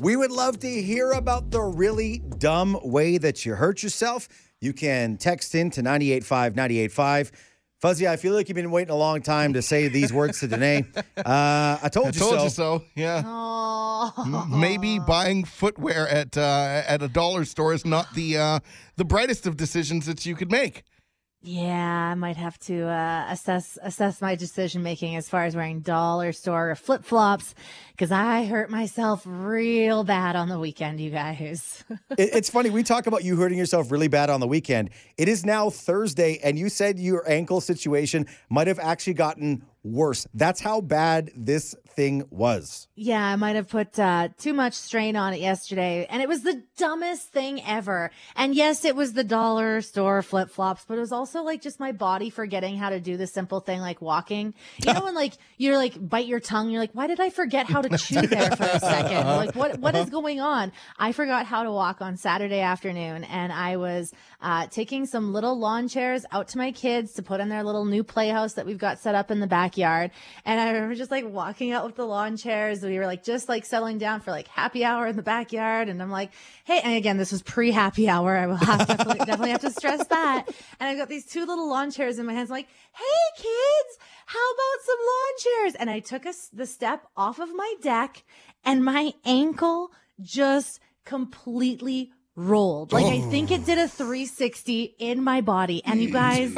We would love to hear about the really dumb way that you hurt yourself. You can text in to 985 985. Fuzzy, I feel like you've been waiting a long time to say these words to Danae. Uh, I told I you told so. you so. Yeah. M- Maybe buying footwear at uh, at a dollar store is not the uh, the brightest of decisions that you could make. Yeah, I might have to uh, assess assess my decision making as far as wearing dollar store flip flops because I hurt myself real bad on the weekend, you guys. It- it's funny. We talk about you hurting yourself really bad on the weekend. It is now Thursday, and you said your ankle situation might have actually gotten worse. That's how bad this thing was. yeah, I might have put uh, too much strain on it yesterday, and it was the dumbest thing ever. And yes, it was the dollar store flip flops, but it was also like just my body forgetting how to do the simple thing like walking. You know, when like you're like bite your tongue, you're like, why did I forget how to chew there for a second? Like, what what is going on? I forgot how to walk on Saturday afternoon, and I was uh, taking some little lawn chairs out to my kids to put in their little new playhouse that we've got set up in the backyard. And I remember just like walking out with the lawn chairs. We were like just like settling down for like happy hour in the backyard, and I'm like, hey, and again, this was pre happy hour. I will have definitely definitely have to stress that. And I've got these two little lawn chairs in my hands. I'm like, hey kids, how about some lawn chairs? And I took us the step off of my deck, and my ankle just completely rolled. Like I think it oh. did a 360 in my body. And you guys,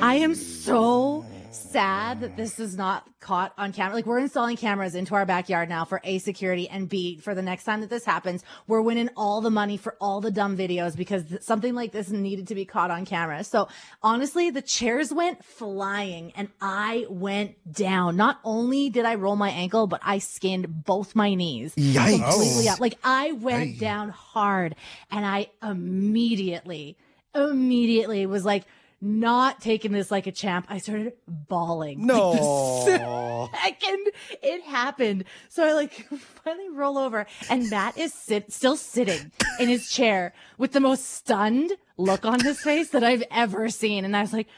I am so sad that this is not caught on camera. Like we're installing cameras into our backyard now for A security and B for the next time that this happens, we're winning all the money for all the dumb videos because th- something like this needed to be caught on camera. So honestly, the chairs went flying and I went down. Not only did I roll my ankle, but I skinned both my knees Yikes. completely up. Like I went down hard and I immediately, immediately was like, not taking this like a champ. I started bawling. Like, the No. second it happened. So I like finally roll over and Matt is sit still sitting in his chair with the most stunned look on his face that I've ever seen. And I was like,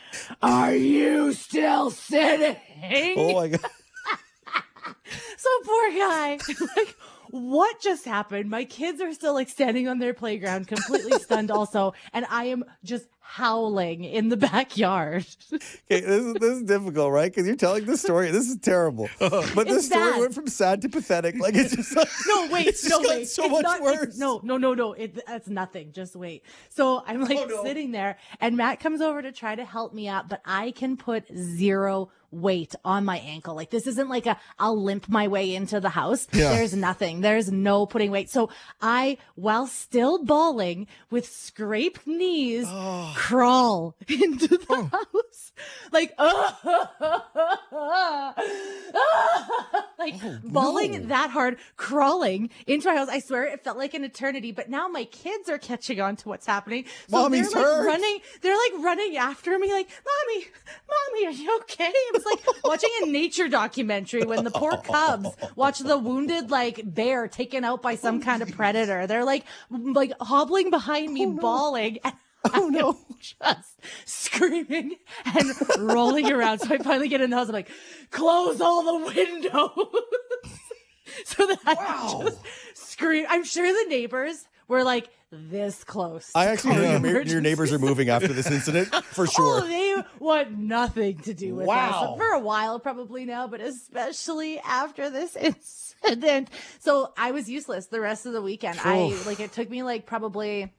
Are you still sitting? oh my God. So poor guy. like, what just happened? My kids are still like standing on their playground, completely stunned also, and I am just howling in the backyard. Okay, this is, this is difficult, right? Because you're telling this story. This is terrible. Uh-huh. But this story bad. went from sad to pathetic. Like it's just like, No, wait, it's no, just wait. so It's much not- worse. No, no, no, no. It, that's nothing. Just wait. So I'm oh, like Oh, no. sitting there, and Matt comes over to try to help me out, but I can put zero weight on my ankle. Like this isn't like a I'll limp my way into the house. Yeah. There's nothing. There's no putting weight. So I, while still bawling with scraped knees, Oh. crawl into the house. Like, like oh, bawling that hard, crawling into my house. I swear it felt like an eternity, but now my kids are catching on to what's happening. So Mommy's they're like hurt. running, they're like running after me, like, Mommy, Mommy, are you okay? It was like watching a nature documentary when the poor cubs watch the wounded like bear taken out by some kind of predator. They're like like hobbling behind me, oh, bawling. And Oh no. just screaming and rolling around. So I finally get in the house. I'm like, close all the windows. so that I just scream. I'm sure the neighbors were like this close. I actually call heard your, your, your neighbors are moving after this incident for sure. Oh, they want nothing to do with Wow. us for a while, probably now, but especially after this incident. So I was useless the rest of the weekend. I like it took me like probably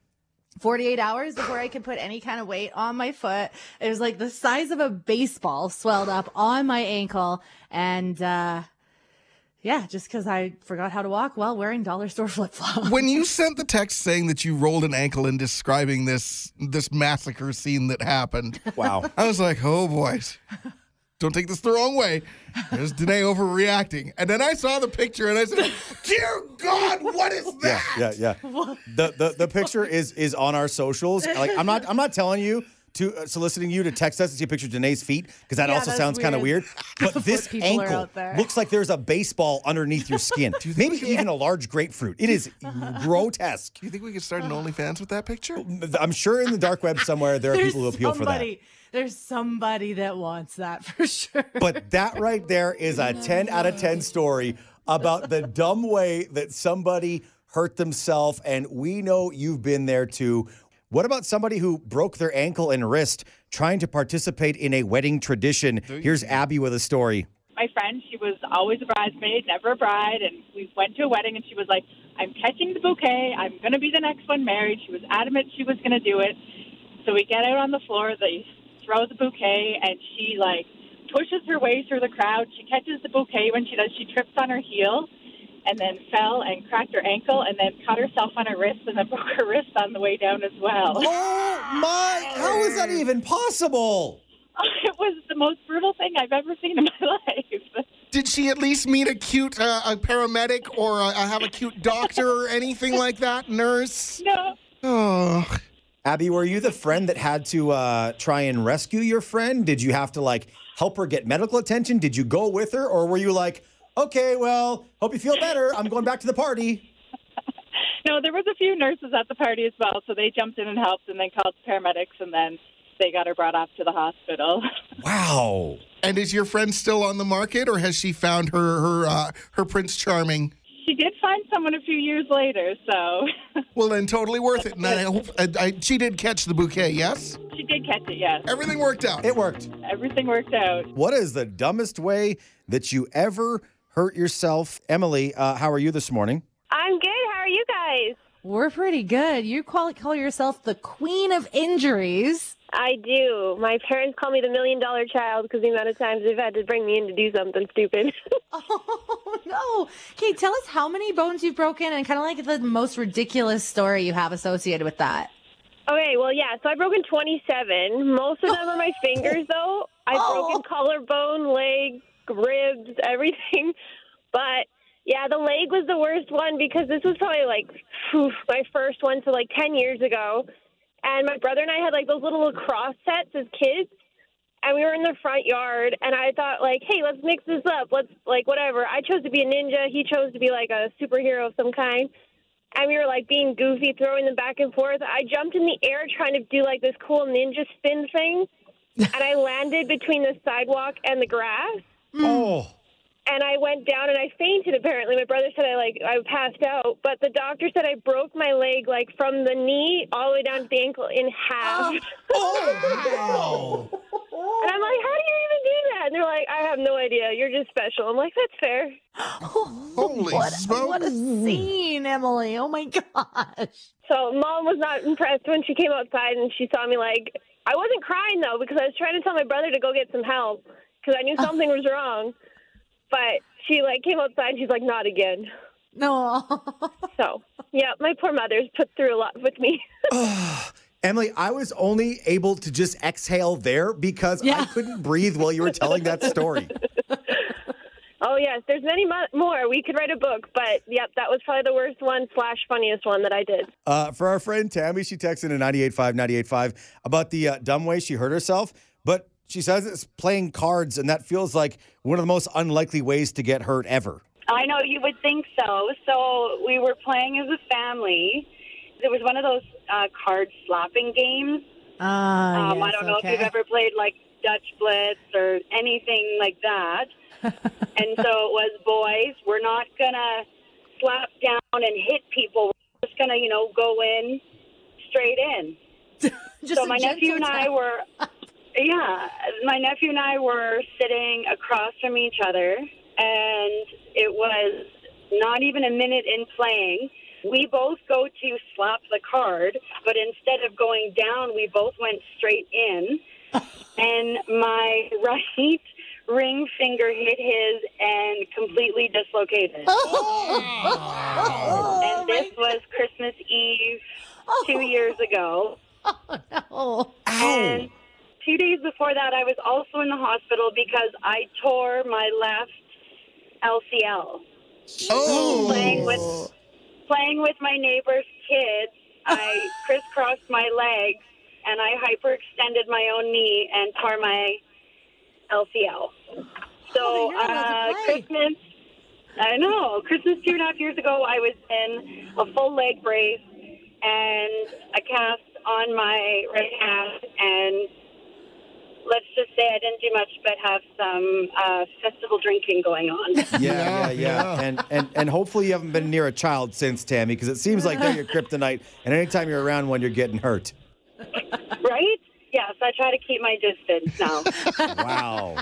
48 hours before I could put any kind of weight on my foot. It was like the size of a baseball swelled up on my ankle. And, uh, yeah, just because I forgot how to walk while wearing dollar store flip flops. when you sent the text saying that you rolled an ankle and describing this this massacre scene that happened, Wow. I was like, oh boys. Don't take this the wrong way. There's Danae overreacting. And then I saw the picture and I said, Dear God, what is that? Yeah, that? yeah, yeah. The, the the picture is is on our socials. Like I'm not I'm not telling you to uh, soliciting you to text us and see a picture of Danae's feet because that Yeah, also that's sounds kind of weird. weird. But this people are ankle out there. looks like there's a baseball underneath your skin. Maybe even a large grapefruit. It is grotesque. Do you think we could start an OnlyFans with that picture? I'm sure in the dark web somewhere there are people who appeal for that. somebody, There's somebody that wants that for sure. But that right there is a 10 out of 10 story about the dumb way that somebody hurt themselves, and we know you've been there too. What about somebody who broke their ankle and wrist trying to participate in a wedding tradition? Here's Abby with a story. my friend, she was always a bridesmaid, never a bride, and we went to a wedding and she was like, I'm catching the bouquet. I'm going to be the next one married. She was adamant she was going to do it. So we get out on the floor, they throw the bouquet, and she like pushes her way through the crowd. She catches the bouquet when she does. She trips on her heel and then fell and cracked her ankle and then cut herself on her wrist and then broke her wrist on the way down as well. Oh my, how is that even possible? It was the most brutal thing I've ever seen in my life. Did she at least meet a cute uh, a paramedic or uh, have a cute doctor or anything like that? Nurse? No, Oh. Abby, were you the friend that had to uh, try and rescue your friend? Did you have to like help her get medical attention? Did you go with her, or were you like, okay, well, hope you feel better. I'm going back to the party. no, there was a few nurses at the party as well, so they jumped in and helped, and then called the paramedics, and then they got her brought off to the hospital. Wow. And is your friend still on the market, or has she found her her uh, her Prince Charming? she did find someone a few years later, so Well, then totally worth it. And I hope I, I, she did catch the bouquet. Yes, she did catch it. Yes, everything worked out. It worked. everything worked out. What is the dumbest way that you ever hurt yourself? Emily, uh, how are you this morning? I'm good. How are you guys? We're pretty good. You call call yourself the queen of injuries. I do. My parents call me the million dollar child because the amount of times they've had to bring me in to do something stupid. Oh no. Okay, tell us how many bones you've broken and kind of like the most ridiculous story you have associated with that. okay, well, yeah. So I've broken 27. Most of them are my fingers, though. I've Oh. broken collarbone, leg, ribs, everything. But yeah, the leg was the worst one because this was probably like my first one, so like 10 years ago. And my brother and I had like those little lacrosse sets as kids. And we were in the front yard, and I thought, like, hey, let's mix this up. Let's, like, whatever. I chose to be a ninja. He chose to be, like, a superhero of some kind. And we were, like, being goofy, throwing them back and forth. I jumped in the air trying to do, like, this cool ninja spin thing. and I landed between the sidewalk and the grass Mm. Oh. and I went down and I fainted. Apparently, my brother said I like I passed out, but the doctor said I broke my leg like from the knee all the way down to the ankle in half. Ah. Oh, And I'm like, how do you even do that? And they're like, I have no idea. You're just special. I'm like, that's fair. Holy What, smokes! what a scene, Emily. Oh my gosh. So mom was not impressed when she came outside and she saw me like I wasn't crying though because I was trying to tell my brother to go get some help because I knew something was wrong. But she like came outside and she's like, not again. No. So yeah, my poor mother's put through a lot with me. Emily, I was only able to just exhale there because I couldn't breathe while you were telling that story. Oh yes, there's many mo- more. We could write a book, but yep, that was probably the worst one slash funniest one that I did. Uh, for our friend Tammy, she texted in 985 985 about the uh, dumb way she hurt herself, but she says it's playing cards, and that feels like one of the most unlikely ways to get hurt ever. I know you would think so. So we were playing as a family. There was one of those uh, card slapping games. Ah, Um, I don't know okay. if you've ever played like Dutch Blitz or anything like that. and so it was boys. We're not gonna slap down and hit people. We're just gonna, you know, go in straight in. Just so my nephew and I were, yeah, my nephew and I were sitting across from each other, and it was not even a minute in playing. We both go to slap the card, but instead of going down, we both went straight in, and my right ring finger hit his and completely dislocated. Oh, and this oh, was Christmas Eve two years ago. Oh, And two days before that, I was also in the hospital because I tore my left LCL. Oh, Playing with playing with my neighbor's kids, I crisscrossed my legs and I hyperextended my own knee and tore my LCL. So Oh, you're not allowed uh. Christmas, I know Christmas two and a half years ago, I was in a full leg brace and a cast on my right hand, and let's just say I didn't do much but have some uh, festival drinking going on. Yeah, yeah, Yeah, yeah. yeah. And, and and hopefully you haven't been near a child since, Tammy, because it seems like they're your kryptonite. And anytime you're around one, you're getting hurt. right? Yes, I try to keep my distance now. Wow.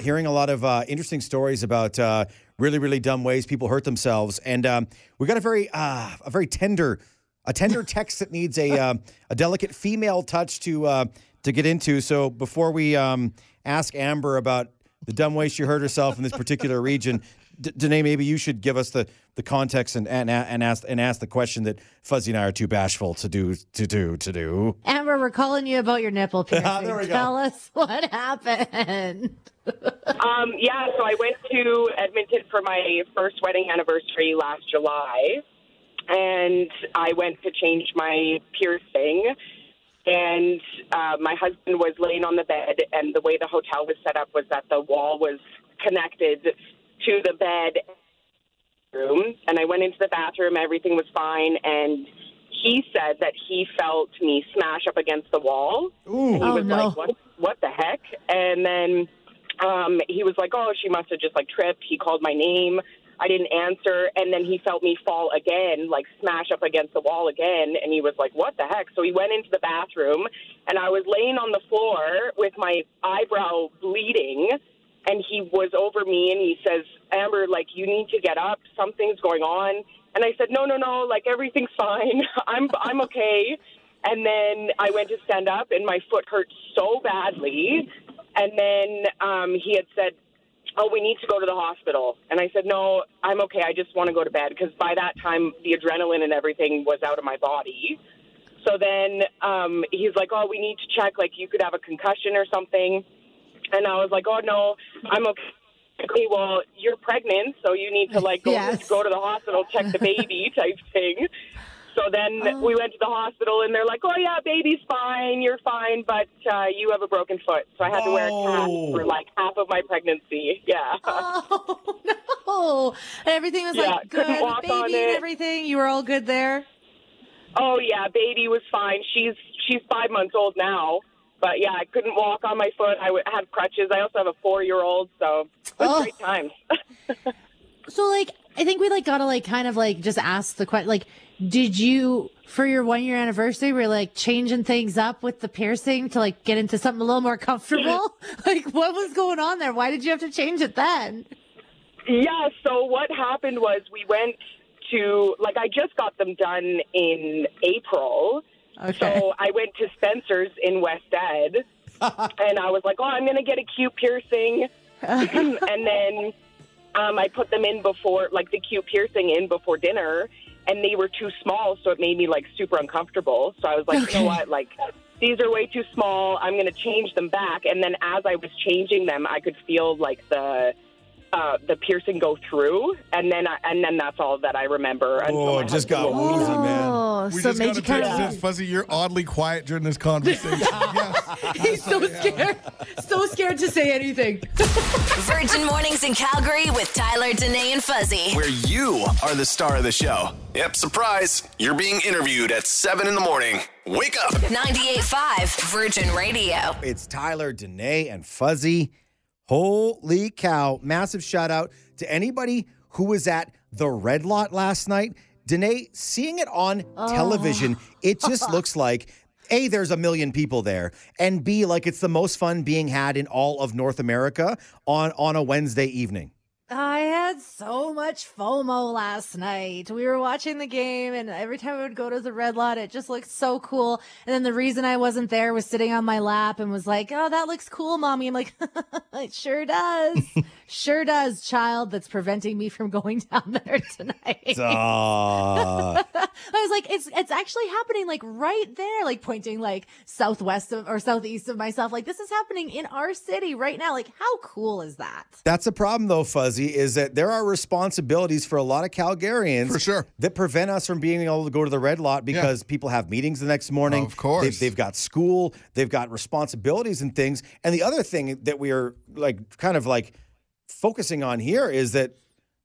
Hearing a lot of uh, interesting stories about uh, really, really dumb ways people hurt themselves, and um, we got a very, uh, a very tender, a tender text that needs a uh, a delicate female touch to uh, to get into. So before we um, ask Amber about the dumb way she hurt herself in this particular region, D- Danae, maybe you should give us the, the context and, and and ask and ask the question that Fuzzy and I are too bashful to do to do to do. Amber, we're calling you about your nipple piercing. There we go. Tell us what happened. Um, yeah, so I went to Edmonton for my first wedding anniversary last July, and I went to change my piercing. And uh, my husband was laying on the bed, and the way the hotel was set up was that the wall was connected to the bed room. And I went into the bathroom, everything was fine, and he said that he felt me smash up against the wall. Ooh. He Oh, was no. like, "What? What the heck?" And then um, he was like, "Oh, she must have just like tripped." He called my name. I didn't answer, and then he felt me fall again, like smash up against the wall again, and he was like, "What the heck?" So he went into the bathroom, and I was laying on the floor with my eyebrow bleeding, and he was over me, and he says, "Amber, like you need to get up. Something's going on." And I said, "No, no, no. Like everything's fine. I'm I'm okay." And then I went to stand up, and my foot hurt so badly. And then um, he had said, "Oh, we need to go to the hospital." And I said, "No, I'm okay. I just want to go to bed because by that time the adrenaline and everything was out of my body." So then um, he's like, "Oh, we need to check. Like you could have a concussion or something." And I was like, "Oh no, I'm okay." Okay, well, you're pregnant, so you need to like go Yes. go to the hospital, check the baby type thing. So then we went to the hospital, and they're like, "Oh yeah, baby's fine, you're fine, but uh, you have a broken foot." So I had to wear a cast Oh. for like half of my pregnancy. Yeah. Oh no! And everything was Yeah, like good, baby on and everything. You were all good there. Oh yeah, baby was fine. She's she's five months old now, but yeah, I couldn't walk on my foot. I w- had crutches. I also have a four year old, so it was Oh. great times. So like, I think we like gotta like kind of like just ask the question. Like, did you for your one year anniversary were like changing things up with the piercing to like get into something a little more comfortable? like, what was going on there? Why did you have to change it then? Yeah, so what happened was we went to, like, I just got them done in April. Okay. So I went to Spencer's in West Ed, and I was like, oh, I'm going to get a cute piercing. and then um, I put them in before, like, the cute piercing in before dinner, and they were too small, so it made me, like, super uncomfortable. So I was like, you know what, like, these are way too small. I'm going to change them back. And then as I was changing them, I could feel, like, the uh, the piercing go through, and then I, and then that's all that I remember. Oh, it just got woozy, up. man. Oh, We so just made got you a kind text of. says, Fuzzy, you're oddly quiet during this conversation. yes. He's so scared, so scared to say anything. Virgin Mornings in Calgary with Tyler, Danae, and Fuzzy. where you are the star of the show. Yep, surprise. You're being interviewed at 7 in the morning. Wake up. 98.5 Virgin Radio. It's Tyler, Danae, and Fuzzy. Holy cow. Massive shout out to anybody who was at the Red Lot last night. Danae, seeing it on ah. television, it just looks like A, there's a million people there, and B, like it's the most fun being had in all of North America on, on a Wednesday evening. I had so much FOMO last night. We were watching the game, and every time I would go to the red lot, it just looked so cool. And then the reason I wasn't there was sitting on my lap and was like, Oh, that looks cool, mommy. I'm like, It sure does. sure does, child. That's preventing me from going down there tonight. I was like, it's it's actually happening like right there, like pointing like southwest of or southeast of myself. Like this is happening in our city right now. Like how cool is that? That's a problem, though, Fuzzy, is that there are responsibilities for a lot of Calgarians For sure. that prevent us from being able to go to the red lot because people have meetings the next morning. Of course. They've, they've got school, they've got responsibilities and things. And the other thing that we are like kind of like focusing on here is that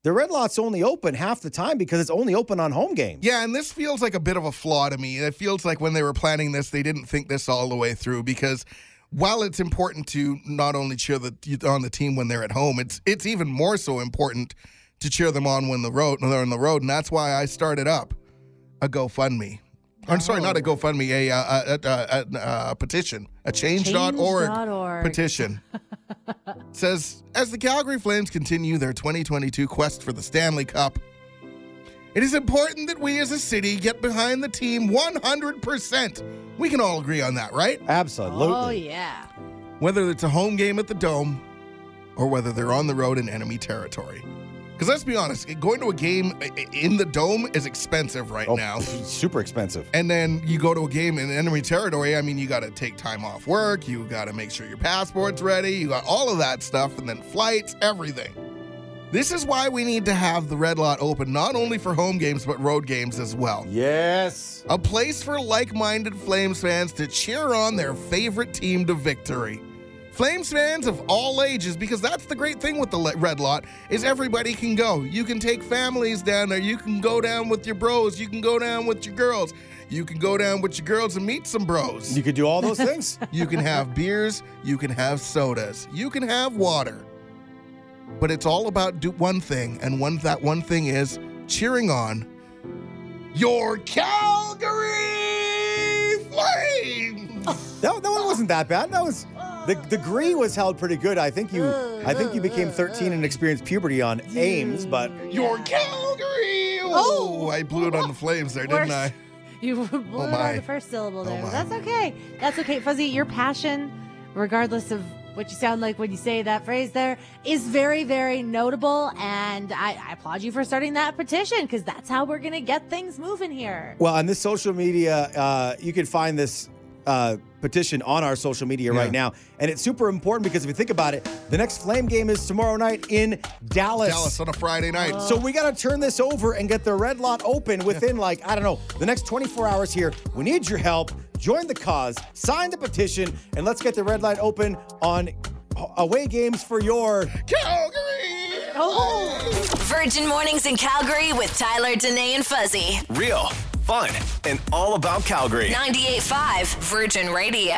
the red lot's only open half the time because it's only open on home games. Yeah, and this feels like a bit of a flaw to me. It feels like when they were planning this, they didn't think this all the way through because while it's important to not only cheer the on the team when they're at home, it's it's even more so important to cheer them on when the road when they're on the road, and that's why I started up a GoFundMe. I'm sorry, not a oh. GoFundMe, a, uh, a, a, a, a petition, a change.org Change.org. petition. says as the Calgary Flames continue their 2022 quest for the Stanley Cup, it is important that we as a city get behind the team 100%. We can all agree on that, right? Absolutely. Oh yeah. Whether it's a home game at the Dome or whether they're on the road in enemy territory. Because let's be honest, going to a game i- i- in the Dome is expensive right Oh, now. pff, super expensive. And then you go to a game in enemy territory. I mean, you got to take time off work. You got to make sure your passport's ready. You got all of that stuff, and then flights, everything. This is why we need to have the red lot open, not only for home games, but road games as well. Yes. A place for like minded Flames fans to cheer on their favorite team to victory. Flames fans of all ages, because that's the great thing with the red lot, is everybody can go. You can take families down there. You can go down with your bros. You can go down with your girls. You can go down with your girls and meet some bros. You could do all those things. You can have beers. You can have sodas. You can have water. But it's all about do one thing, and one that one thing is cheering on your Calgary Flames. that, that one wasn't that bad. That was the the gree was held pretty good. I think you I think you became 13 and experienced puberty on Ames, but Your Calgary. Oh, I blew it on the Flames there, didn't I? You blew oh it Oh, my. on the first syllable oh there. Oh, that's okay. That's okay. Fuzzy, your passion, regardless of what you sound like when you say that phrase there, is very, very notable. And I, I applaud you for starting that petition because that's how we're going to get things moving here. well, on this social media, uh, you can find this uh, petition on our social media Yeah. right now, and it's super important because if you think about it, the next Flame game is tomorrow night in Dallas. Dallas on a Friday night. So we got to turn this over and get the red lot open within like I don't know the next 24 hours here. We need your help. Join the cause, sign the petition, and let's get the red light open on away games for your Calgary. Oh. Virgin Mornings in Calgary with Tyler, Danae, and Fuzzy. Real, fun, and all about Calgary. 98.5 Virgin Radio.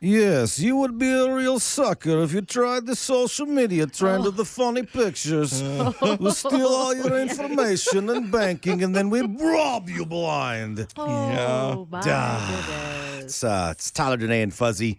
Yes, you would be a real sucker if you tried the social media trend of the funny pictures. we steal all your information and banking, and then we rob you blind. Oh, my Duh. goodness. It's, uh, it's Tyler, Danae, and Fuzzy.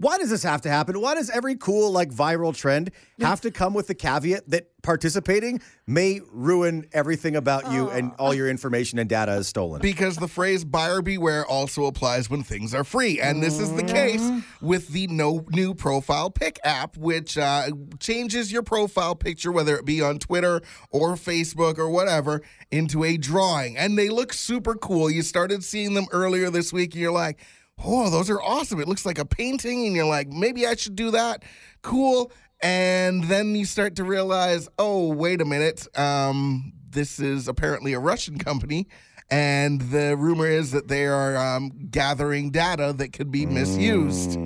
Why does this have to happen? Why does every cool, like, viral trend have to come with the caveat that participating may ruin everything about you and all your information and data is stolen? Because the phrase buyer beware also applies when things are free. And this is the case with the no new profile pic app, which uh, changes your profile picture, whether it be on Twitter or Facebook or whatever, into a drawing. And they look super cool. You started seeing them earlier this week, and you're like, oh, those are awesome. It looks like a painting, and you're like, maybe I should do that. Cool. And then you start to realize, oh, wait a minute. Um, this is apparently a Russian company. And the rumor is that they are um, gathering data that could be misused.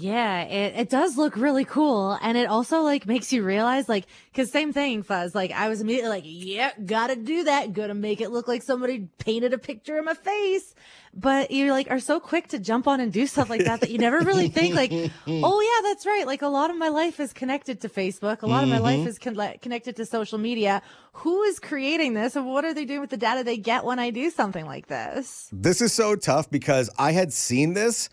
Yeah, it, it does look really cool. And it also like makes you realize like, cause same thing, Fuzz. Like I was immediately like, yeah, gotta do that. Gotta make it look like somebody painted a picture of my face. But you like are so quick to jump on and do stuff like that that you never really think like, oh yeah, that's right. Like a lot of my life is connected to Facebook. A lot of my life mm-hmm. is con- connected to social media. Who is creating this and what are they doing with the data they get when I do something like this? This is so tough because I had seen this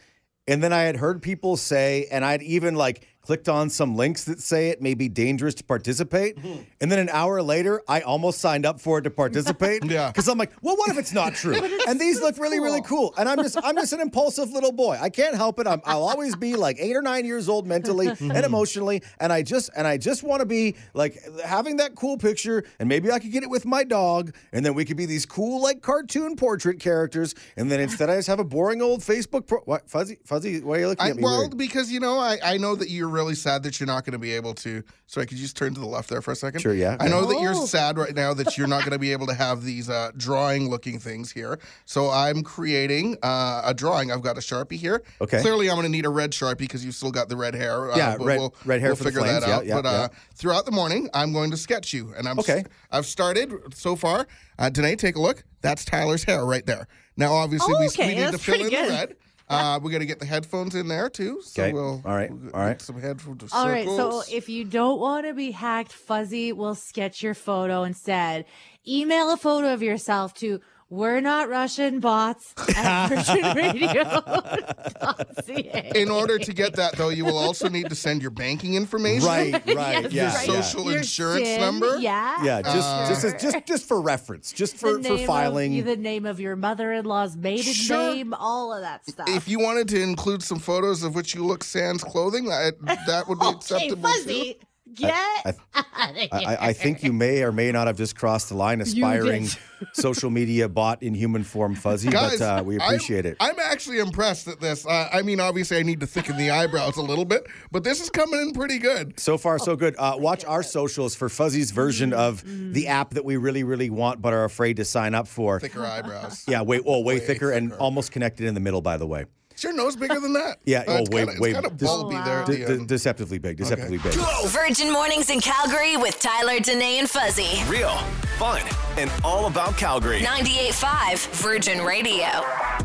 and then I had heard people say, and I'd even like clicked on some links that say it may be dangerous to participate. Mm-hmm. And then an hour later, I almost signed up for it to participate. Yeah. Because I'm like, well, what if it's not true? and these look really, really cool. And I'm just, I'm just an impulsive little boy. I can't help it. I'm, I'll always be like eight or nine years old mentally and emotionally. And I just, and I just want to be like having that cool picture. And maybe I could get it with my dog. And then we could be these cool, like cartoon portrait characters. And then instead, I just have a boring old Facebook. Pro- what, Fuzzy, Fuzzy, why are you looking I, at me? well, weird? because you know, I, I know that you're really sad that you're not going to be able to. Sorry, could you just turn to the left there for a second? Sure, yeah, I know that you're Oh. sad right now that you're not going to be able to have these uh, drawing-looking things here. So I'm creating uh, a drawing. I've got a sharpie here. Okay. Clearly, I'm going to need a red sharpie because you've still got the red hair. Uh, Yeah, but red- we'll, red hair We'll for figure that flames. Yeah, out. yeah, but uh, yeah. throughout the morning, I'm going to sketch you, and I'm Okay. I've started so far. Uh, Danae, take a look. That's Tyler's hair right there. Now, obviously, Oh, we, okay, we need to fill in pretty the red. Uh, we got to get the headphones in there too. So Okay. we'll All right. we'll All right. Some headphones. All right, so if you don't want to be hacked, Fuzzy will sketch your photo instead. Email a photo of yourself to we're not Russian bots at virginradio.ca. in order to get that though, you will also need to send your banking information. Right, right, Yes, yeah, right. Social Your insurance SIN, number? Yeah. Yeah, just Uh, just as, just just for reference, just for for filing. Of, the name of your mother-in-law's maiden Sure. name, all of that stuff. If you wanted to include some photos of which you look sans clothing, that that would be okay, acceptable too. Get I- here. I, I think you may or may not have just crossed the line, aspiring social media bot in human form, Fuzzy. Guys, but uh, we appreciate I'm, it. I'm actually impressed at this. Uh, I mean, obviously, I need to thicken the eyebrows a little bit, but this is coming in pretty good. So far, so good. Uh, watch our socials for Fuzzy's version of the app that we really, really want, but are afraid to sign up for. Thicker eyebrows. Yeah, way, oh, way, Way thicker, and almost connected in the middle. By the way, Is your nose bigger than that? Yeah, Uh, oh, it's wait, kinda, way- It's kind of this- bulby there. At De- the de- end. deceptively big, deceptively big. Virgin Mornings in Calgary with Tyler, Danae, and Fuzzy. Real, fun, and all about Calgary. 98.5 Virgin Radio.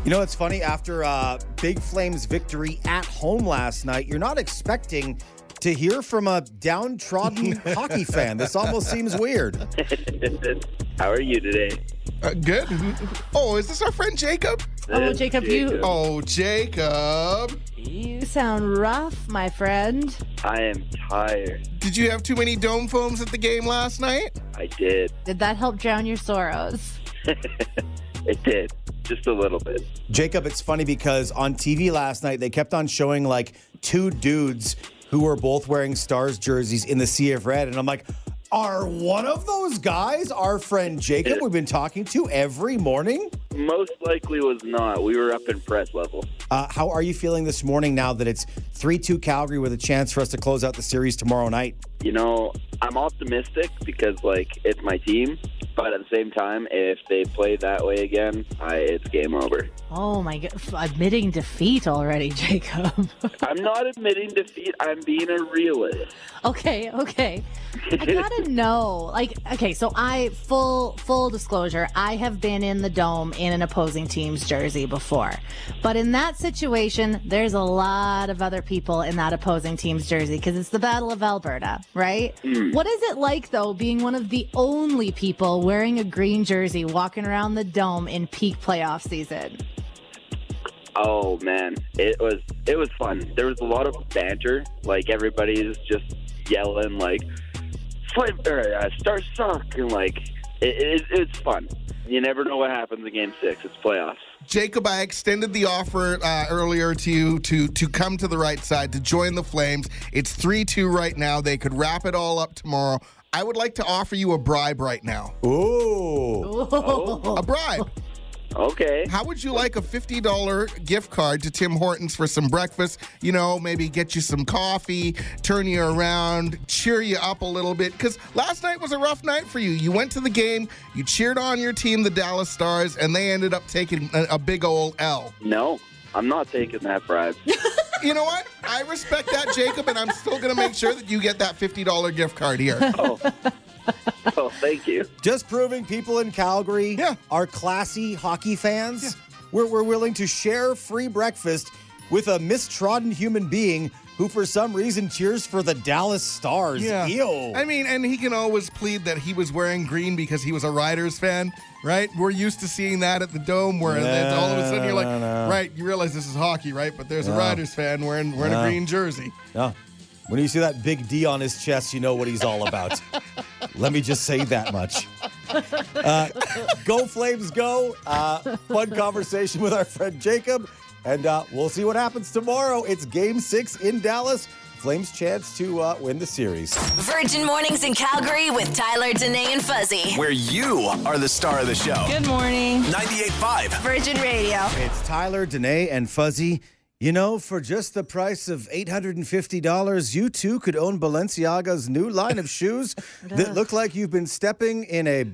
You know what's funny? After uh, Big Flames' victory at home last night, you're not expecting to hear from a downtrodden hockey fan. This almost seems weird. How are you today? Uh, good. Oh, is this our friend Jacob? Oh, Jacob, you Oh, Jacob. you sound rough, my friend. I am tired. Did you have too many dome foams at the game last night? I did. Did that help drown your sorrows? It did. Just a little bit. Jacob, it's funny because on TV last night, they kept on showing like two dudes who were both wearing Stars jerseys in the Sea of Red. And I'm like, are one of those guys our friend Jacob we've been talking to every morning? Most likely was not. We were up in press level. Uh, how are you feeling this morning now that it's 3 2 Calgary with a chance for us to close out the series tomorrow night? You know, I'm optimistic because, like, it's my team. But at the same time, if they play that way again, I, it's game over. Oh my god, admitting defeat already, Jacob. I'm not admitting defeat. I'm being a realist. okay, okay. I gotta know. Like, okay, so I full full disclosure, I have been in the dome in an opposing team's jersey before. But in that situation, there's a lot of other people in that opposing team's jersey because it's the Battle of Alberta, right? What is it like though being one of the only people wearing a green jersey walking around the dome in peak playoff season? Oh man, it was it was fun. There was a lot of banter. Like everybody's just yelling like "Flame or uh, Stars suck," and like it, it, it's fun. You never know what happens in Game Six. It's playoffs. Jacob, I extended the offer uh, earlier to you to to come to the right side to join the Flames. It's three two right now. They could wrap it all up tomorrow. I would like to offer you a bribe right now. Ooh. A bribe. Okay. How would you like a $50 gift card to Tim Hortons for some breakfast? You know, maybe get you some coffee, turn you around, cheer you up a little bit. Because last night was a rough night for you. You went to the game, you cheered on your team, the Dallas Stars, and they ended up taking a, a big old L. No, I'm not taking that bribe. You know what? I respect that, Jacob, and I'm still going to make sure that you get that $50 gift card here. oh. oh, thank you. Just proving people in Calgary Yeah. are classy hockey fans. We're, we're willing to share free breakfast with a mistrodden human being who, for some reason, cheers for the Dallas Stars. Ew. I mean, and he can always plead that he was wearing green because he was a Riders fan, right? We're used to seeing that at the Dome where then all of a sudden you're like, No, no, no. right, you realize this is hockey, right? But there's a Riders fan wearing, wearing No. a green jersey. No. When you see that big D on his chest, you know what he's all about. Let me just say that much. Uh, go Flames, go. Uh, fun conversation with our friend Jacob. And uh, we'll see what happens tomorrow. It's game six in Dallas. Flames' chance to uh, win the series. Virgin Mornings in Calgary with Tyler, Danae, and Fuzzy. Where you are the star of the show. Good morning. 98.5. Virgin Radio. It's Tyler, Danae, and Fuzzy. You know, for just the price of $850, you too could own Balenciaga's new line of shoes that look like you've been stepping in a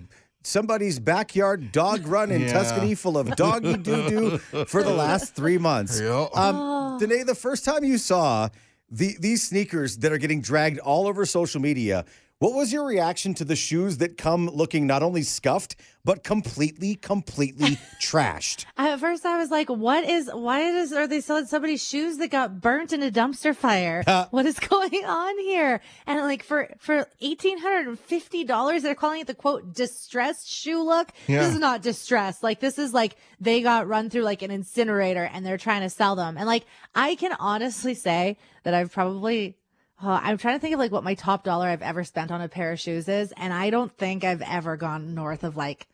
somebody's backyard dog run in Yeah. Tuscany full of doggy doo doo for the last three months. Yeah. Um, Danae, the first time you saw the, these sneakers that are getting dragged all over social media, What was your reaction to the shoes that come looking not only scuffed, but completely, completely trashed? At first, I was like, "What is? Why is are they selling somebody's shoes that got burnt in a dumpster fire? Uh. what is going on here?" And like for for eighteen hundred and fifty dollars, they're calling it the quote distressed shoe look. Yeah. This is not distressed. Like this is like they got run through like an incinerator and they're trying to sell them. And like I can honestly say that I've probably. Uh, I'm trying to think of like what my top dollar I've ever spent on a pair of shoes is, and I don't think I've ever gone north of like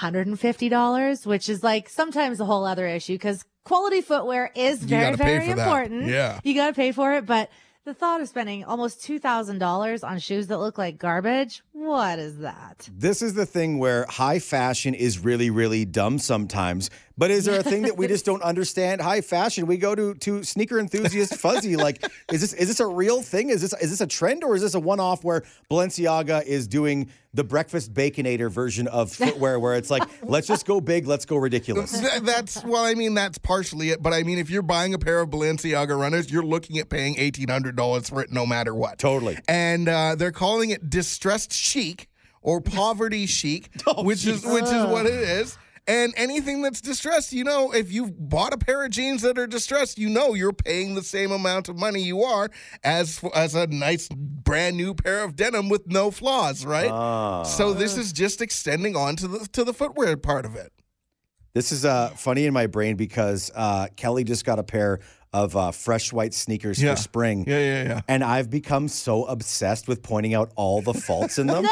$150, which is like sometimes a whole other issue because quality footwear is very, very for that. important. Yeah. You got to pay for it. But the thought of spending almost $2,000 on shoes that look like garbage, what is that? This is the thing where high fashion is really, really dumb sometimes. But is there a thing that we just don't understand? High fashion. We go to to sneaker enthusiast Fuzzy. Like, is this is this a real thing? Is this is this a trend or is this a one off where Balenciaga is doing the breakfast baconator version of footwear, where it's like, let's just go big, let's go ridiculous. Th- that's well, I mean, that's partially it. But I mean, if you're buying a pair of Balenciaga runners, you're looking at paying eighteen hundred dollars for it, no matter what. Totally. And uh, they're calling it distressed chic or poverty chic, which is which is what it is. And anything that's distressed, you know, if you've bought a pair of jeans that are distressed, you know you're paying the same amount of money you are as as a nice brand new pair of denim with no flaws, right? Ah. So this is just extending on to the to the footwear part of it. This is uh, funny in my brain because uh, Kelly just got a pair of uh, fresh white sneakers Yeah. for spring. Yeah, yeah, yeah. And I've become so obsessed with pointing out all the faults in them.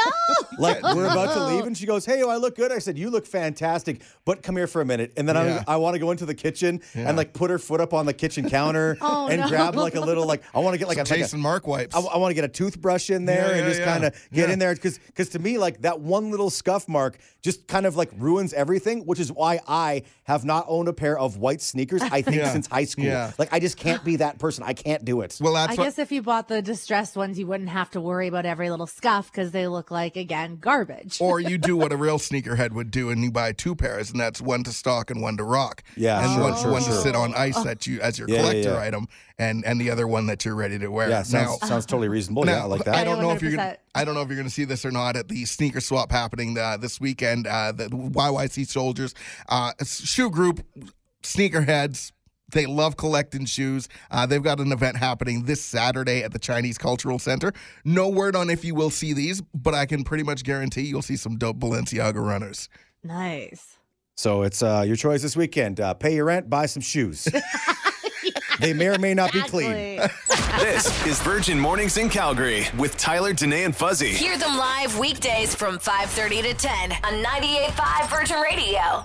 Like we're about to leave, and she goes, "Hey, I look good." I said, "You look fantastic, but come here for a minute." And then Yeah. I, I want to go into the kitchen Yeah. and like put her foot up on the kitchen counter Oh, and no. grab like a little like I want to get like Some a, like a Jason Markk wipes. I, I want to get a toothbrush in there Yeah, and yeah, just yeah. kind of get Yeah. in there because because to me like that one little scuff mark just kind of like ruins everything, which is why I have not owned a pair of white sneakers I think Yeah. since high school. Yeah. Like I just can't be that person. I can't do it. well, that's I what, guess if you bought the distressed ones, you wouldn't have to worry about every little scuff because they look like, again, garbage. or you do what a real sneakerhead would do and you buy two pairs and that's one to stock and one to rock Yeah, and sure, one, sure, one to sit on ice that you as your Yeah, yeah, collector yeah. item and and the other one that you're ready to wear Yeah, sounds, now sounds totally reasonable. yeah, I like I that. don't know if you're gonna. I don't know if you're gonna see this or not at the sneaker swap happening uh, this weekend. Uh, the YYC Soldiers uh, shoe group, sneakerheads. They love collecting shoes. Uh, they've got an event happening this Saturday at the Chinese Cultural Center. No word on if you will see these, but I can pretty much guarantee you'll see some dope Balenciaga runners. nice. So it's uh, your choice this weekend. Uh, pay your rent, buy some shoes. they may or may not be clean. This is Virgin Mornings in Calgary with Tyler, Danae, and Fuzzy. Hear them live weekdays from 5:30 to 10 on 98.5 Virgin Radio.